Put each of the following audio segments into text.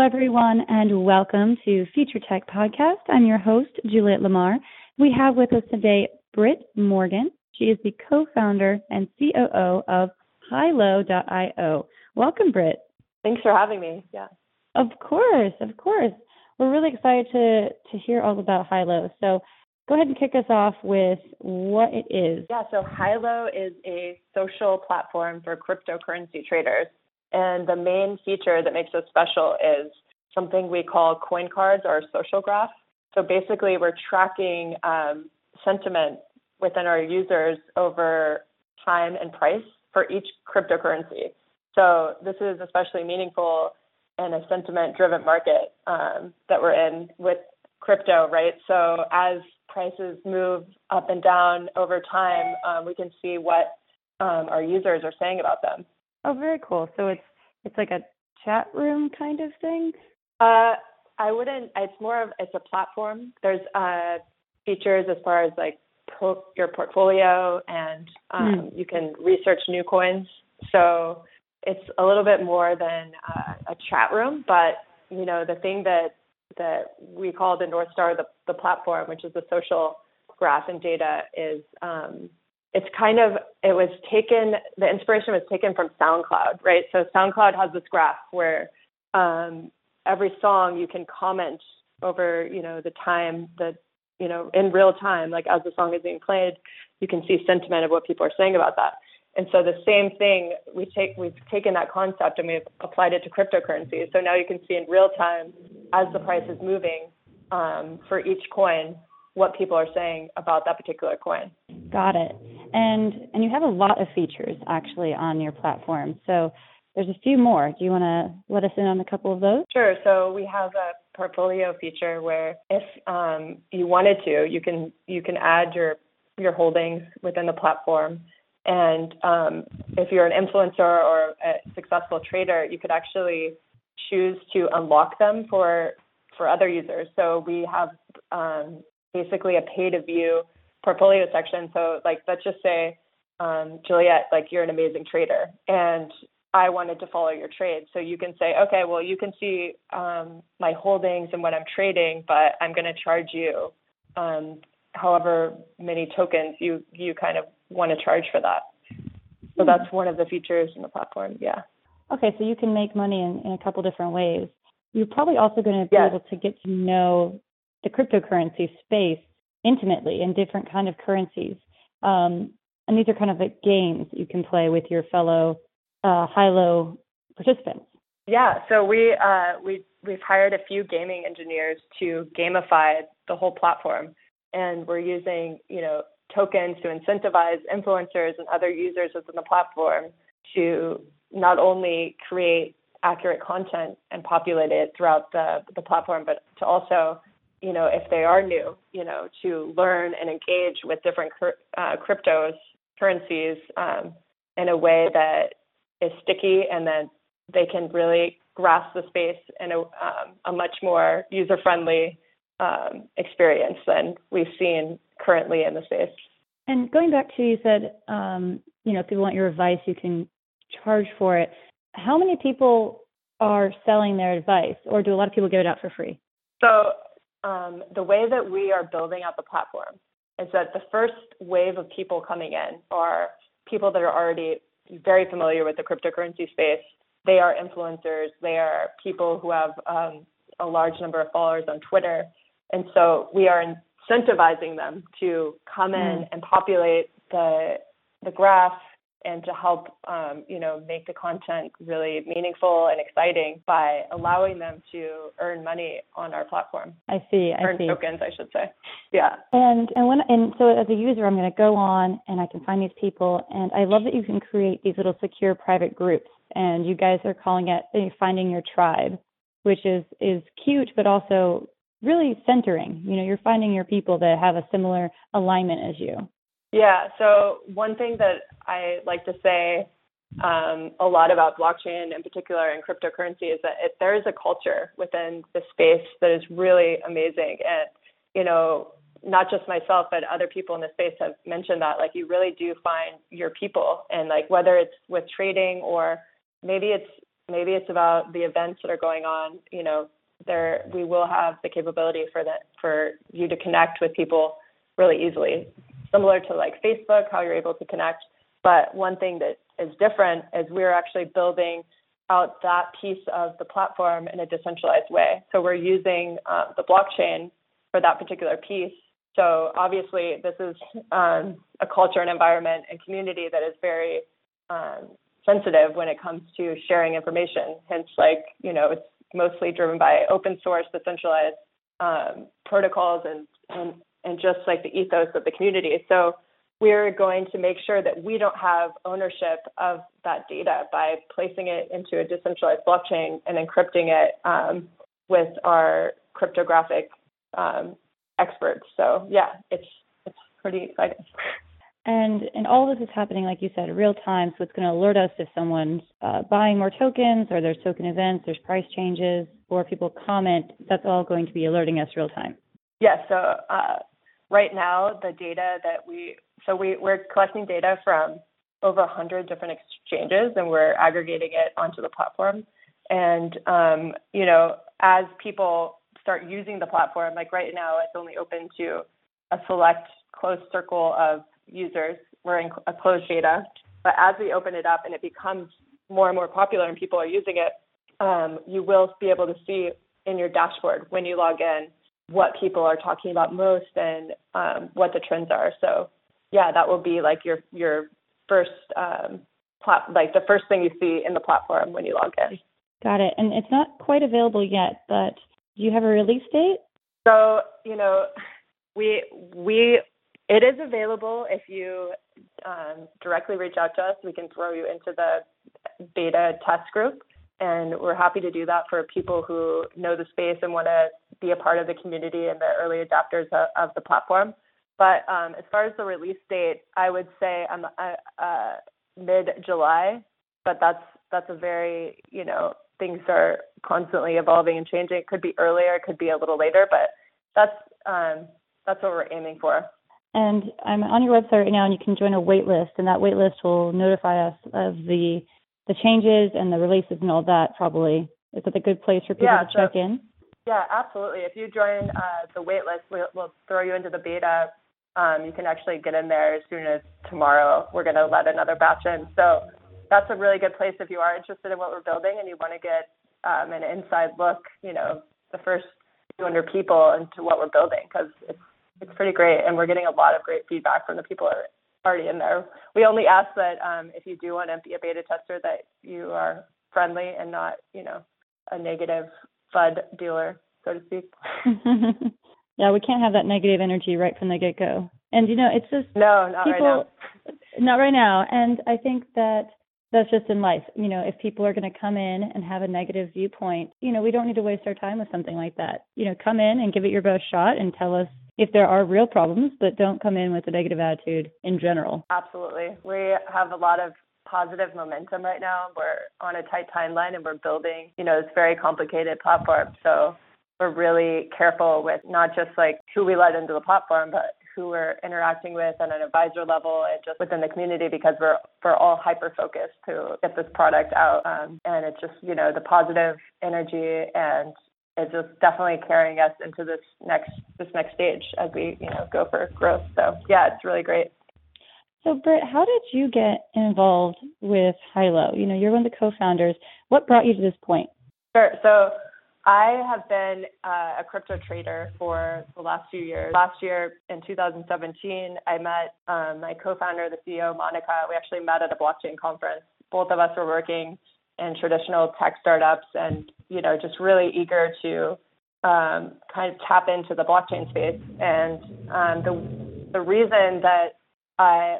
Hello, everyone, and welcome to Future Tech Podcast. I'm your host, Juliet Lamar. We have with us today Britt Morgan. She is the co founder and COO of Hilo.io. Welcome, Britt. Thanks for having me. Yeah. Of course, of course. We're really excited to, to hear all about Hilo. So go ahead and kick us off with what it is. Yeah, so Hilo is a social platform for cryptocurrency traders. And the main feature that makes us special is something we call coin cards or social graph. So basically, we're tracking um, sentiment within our users over time and price for each cryptocurrency. So this is especially meaningful in a sentiment driven market um, that we're in with crypto, right? So as prices move up and down over time, um, we can see what um, our users are saying about them. Oh, very cool. So it's it's like a chat room kind of thing. Uh, I wouldn't. It's more of it's a platform. There's uh, features as far as like pro, your portfolio, and um, mm. you can research new coins. So it's a little bit more than uh, a chat room. But you know, the thing that that we call the North Star, the the platform, which is the social graph and data, is um, it's kind of it was taken the inspiration was taken from SoundCloud, right? So SoundCloud has this graph where um, every song you can comment over, you know, the time that you know in real time, like as the song is being played, you can see sentiment of what people are saying about that. And so the same thing we take we've taken that concept and we've applied it to cryptocurrency. So now you can see in real time as the price is moving um, for each coin what people are saying about that particular coin. Got it. And and you have a lot of features actually on your platform. So there's a few more. Do you want to let us in on a couple of those? Sure. So we have a portfolio feature where if um, you wanted to, you can you can add your your holdings within the platform. And um, if you're an influencer or a successful trader, you could actually choose to unlock them for for other users. So we have um, basically a pay to view portfolio section. So like let's just say, um, Juliet, like you're an amazing trader and I wanted to follow your trade. So you can say, okay, well you can see um, my holdings and what I'm trading, but I'm going to charge you um, however many tokens you you kind of want to charge for that. So that's one of the features in the platform. Yeah. Okay, so you can make money in, in a couple different ways. You're probably also going to be yes. able to get to know the cryptocurrency space intimately in different kind of currencies. Um, and these are kind of like games you can play with your fellow uh, Hilo participants. Yeah, so we uh, we we've hired a few gaming engineers to gamify the whole platform, and we're using you know tokens to incentivize influencers and other users within the platform to not only create accurate content and populate it throughout the the platform, but to also you know, if they are new, you know, to learn and engage with different uh, cryptos, currencies um, in a way that is sticky and that they can really grasp the space in a, um, a much more user friendly um, experience than we've seen currently in the space. And going back to you said, um, you know, if people want your advice, you can charge for it. How many people are selling their advice, or do a lot of people give it out for free? So um, the way that we are building out the platform is that the first wave of people coming in are people that are already very familiar with the cryptocurrency space. They are influencers. They are people who have um, a large number of followers on Twitter. And so we are incentivizing them to come in mm. and populate the the graph and to help um, you know make the content really meaningful and exciting by allowing them to earn money on our platform. I see. I earn see. tokens, I should say. Yeah. And and when and so as a user, I'm going to go on and I can find these people, and I love that you can create these little secure private groups, and you guys are calling it uh, finding your tribe, which is is cute, but also really centering. You know, you're finding your people that have a similar alignment as you. Yeah. So one thing that I like to say um, a lot about blockchain in particular and cryptocurrency is that it, there is a culture within the space that is really amazing. And, you know, not just myself, but other people in the space have mentioned that, like, you really do find your people. And, like, whether it's with trading or maybe it's, maybe it's about the events that are going on, you know, there, we will have the capability for that, for you to connect with people really easily. Similar to like Facebook, how you're able to connect. But one thing that is different is we're actually building out that piece of the platform in a decentralized way. So we're using uh, the blockchain for that particular piece. So obviously, this is um, a culture and environment and community that is very um, sensitive when it comes to sharing information. Hence, like you know, it's mostly driven by open source, decentralized um, protocols, and, and and just like the ethos of the community. So we're going to make sure that we don't have ownership of that data by placing it into a decentralized blockchain and encrypting it um, with our cryptographic um, experts. So yeah, it's it's pretty exciting. And and all this is happening, like you said, real time. So it's going to alert us if someone's uh, buying more tokens, or there's token events, there's price changes, or people comment. That's all going to be alerting us real time. Yeah. So uh, right now, the data that we so we, we're collecting data from over 100 different exchanges and we're aggregating it onto the platform. And, um, you know, as people start using the platform, like right now, it's only open to a select closed circle of users. We're in a closed beta. But as we open it up and it becomes more and more popular and people are using it, um, you will be able to see in your dashboard when you log in what people are talking about most and um, what the trends are. So yeah, that will be like your your first um, plat- like the first thing you see in the platform when you log in. Got it. And it's not quite available yet, but do you have a release date? So you know, we we it is available if you um, directly reach out to us. We can throw you into the beta test group, and we're happy to do that for people who know the space and want to be a part of the community and the early adopters of, of the platform. But um, as far as the release date, I would say um, uh, uh, mid July. But that's that's a very you know things are constantly evolving and changing. It could be earlier, it could be a little later, but that's um, that's what we're aiming for. And I'm on your website right now, and you can join a wait list, and that wait list will notify us of the the changes and the releases and all that. Probably is it a good place for people yeah, to check in? Yeah, absolutely. If you join uh, the wait list, we'll, we'll throw you into the beta um, you can actually get in there as soon as tomorrow. We're going to let another batch in. So that's a really good place if you are interested in what we're building and you want to get um, an inside look, you know, the first 200 people into what we're building because it's, it's pretty great. And we're getting a lot of great feedback from the people already in there. We only ask that um, if you do want to be a beta tester that you are friendly and not, you know, a negative FUD dealer, so to speak. Yeah, we can't have that negative energy right from the get go. And you know, it's just no, not people, right now. not right now. And I think that that's just in life. You know, if people are going to come in and have a negative viewpoint, you know, we don't need to waste our time with something like that. You know, come in and give it your best shot and tell us if there are real problems, but don't come in with a negative attitude in general. Absolutely. We have a lot of positive momentum right now. We're on a tight timeline and we're building, you know, this very complicated platform. So we're really careful with not just like who we let into the platform, but who we're interacting with at an advisor level and just within the community because we're we're all hyper focused to get this product out. Um, and it's just you know the positive energy and it's just definitely carrying us into this next this next stage as we you know go for growth. So yeah, it's really great. So Britt, how did you get involved with Hilo? You know, you're one of the co-founders. What brought you to this point? Sure. So I have been uh, a crypto trader for the last few years. Last year in 2017, I met um, my co-founder, the CEO, Monica. We actually met at a blockchain conference. Both of us were working in traditional tech startups, and you know, just really eager to um, kind of tap into the blockchain space. And um, the the reason that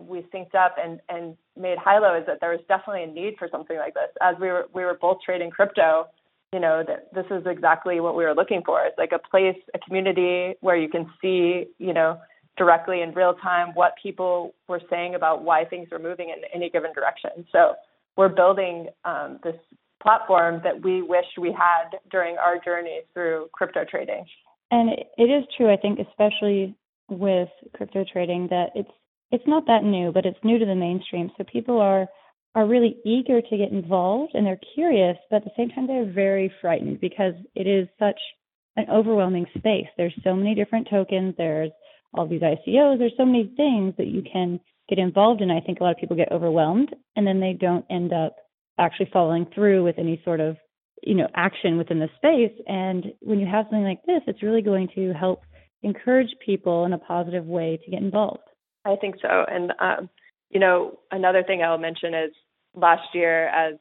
we synced up and and made Hilo is that there was definitely a need for something like this. As we were we were both trading crypto you know, that this is exactly what we were looking for. It's like a place, a community where you can see, you know, directly in real time what people were saying about why things were moving in any given direction. So we're building um, this platform that we wish we had during our journey through crypto trading. And it is true, I think, especially with crypto trading, that it's it's not that new, but it's new to the mainstream. So people are are really eager to get involved and they're curious, but at the same time they're very frightened because it is such an overwhelming space. There's so many different tokens, there's all these ICOs, there's so many things that you can get involved in. I think a lot of people get overwhelmed and then they don't end up actually following through with any sort of, you know, action within the space. And when you have something like this, it's really going to help encourage people in a positive way to get involved. I think so. And um, you know, another thing I'll mention is last year as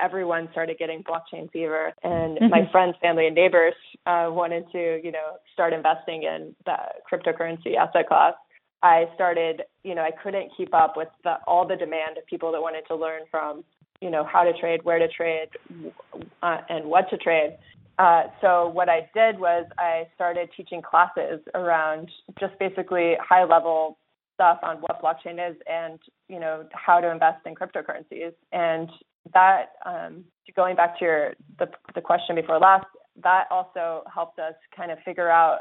everyone started getting blockchain fever and mm-hmm. my friends, family and neighbors uh, wanted to, you know, start investing in the cryptocurrency asset class. I started, you know, I couldn't keep up with the, all the demand of people that wanted to learn from, you know, how to trade, where to trade, uh, and what to trade. Uh, so what I did was I started teaching classes around just basically high level stuff on what blockchain is and you know how to invest in cryptocurrencies and that um, going back to your the, the question before last that also helped us kind of figure out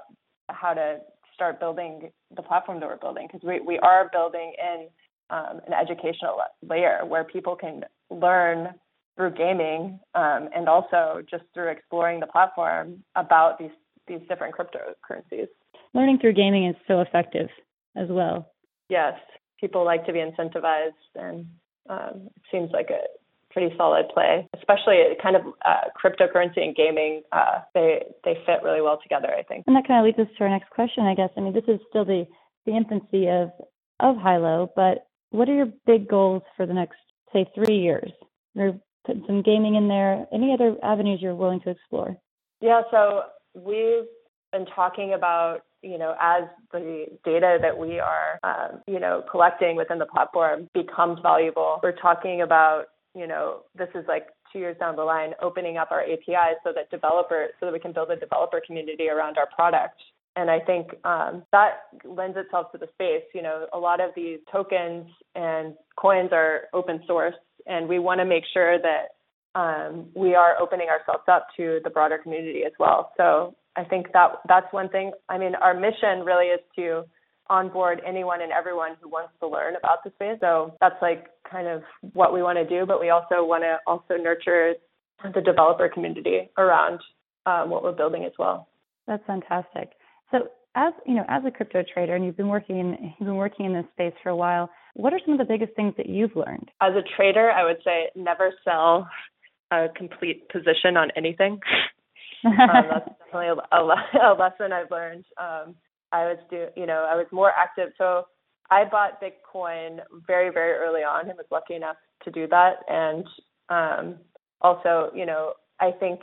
how to start building the platform that we're building because we, we are building in um, an educational layer where people can learn through gaming um, and also just through exploring the platform about these these different cryptocurrencies. Learning through gaming is so effective as well yes, people like to be incentivized, and um, it seems like a pretty solid play. Especially kind of uh, cryptocurrency and gaming, uh, they they fit really well together, I think. And that kind of leads us to our next question, I guess. I mean, this is still the the infancy of of Hilo, but what are your big goals for the next, say, three years? You're putting some gaming in there. Any other avenues you're willing to explore? Yeah, so we've been talking about you know, as the data that we are, um, you know, collecting within the platform becomes valuable, we're talking about, you know, this is like two years down the line, opening up our APIs so that developers, so that we can build a developer community around our product. And I think um, that lends itself to the space. You know, a lot of these tokens and coins are open source, and we want to make sure that um, we are opening ourselves up to the broader community as well. So I think that that's one thing. I mean, our mission really is to onboard anyone and everyone who wants to learn about the space. So that's like kind of what we want to do, but we also want to also nurture the developer community around um, what we're building as well. That's fantastic. So as you know, as a crypto trader, and you've been working in, you've been working in this space for a while. What are some of the biggest things that you've learned? As a trader, I would say never sell a complete position on anything um, that's definitely a, a, lesson I've learned. Um, I was do, you know, I was more active. So I bought Bitcoin very, very early on and was lucky enough to do that. And um, also, you know, I think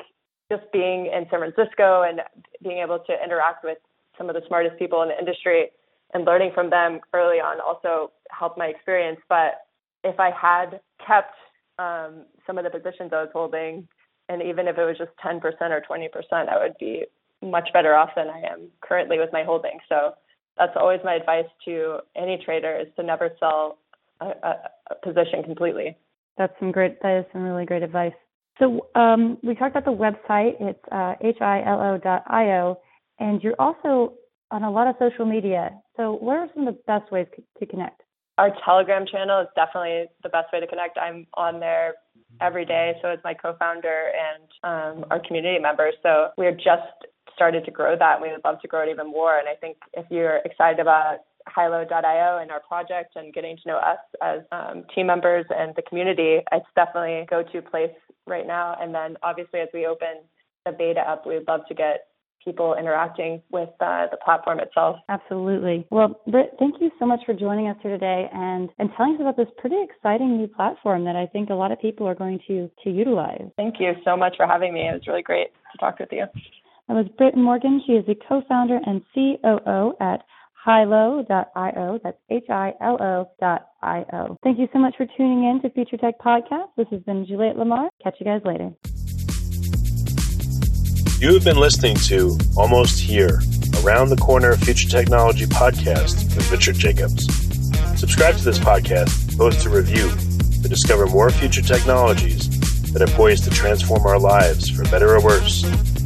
just being in San Francisco and being able to interact with some of the smartest people in the industry and learning from them early on also helped my experience. But if I had kept um, some of the positions I was holding and even if it was just 10% or 20%, I would be much better off than I am currently with my holdings. So that's always my advice to any trader is to never sell a, a, a position completely. That's some great. That is some really great advice. So um, we talked about the website. It's uh, hilo.io, and you're also on a lot of social media. So what are some of the best ways to connect? Our Telegram channel is definitely the best way to connect. I'm on there every day. So is my co-founder and um, our community members. So we're just started to grow that. And we would love to grow it even more. And I think if you're excited about Hilo.io and our project and getting to know us as um, team members and the community, it's definitely a go-to place right now. And then obviously as we open the beta up, we'd love to get people interacting with uh, the platform itself. Absolutely. Well, Britt, thank you so much for joining us here today and, and telling us about this pretty exciting new platform that I think a lot of people are going to, to utilize. Thank you so much for having me. It was really great to talk with you. Was Britt Morgan. She is the co-founder and COO at Hilo.io. That's H-I-L-O.io. Thank you so much for tuning in to Future Tech Podcast. This has been Juliet Lamar. Catch you guys later. You have been listening to Almost Here, Around the Corner Future Technology podcast with Richard Jacobs. Subscribe to this podcast, post a review to discover more future technologies that are poised to transform our lives for better or worse,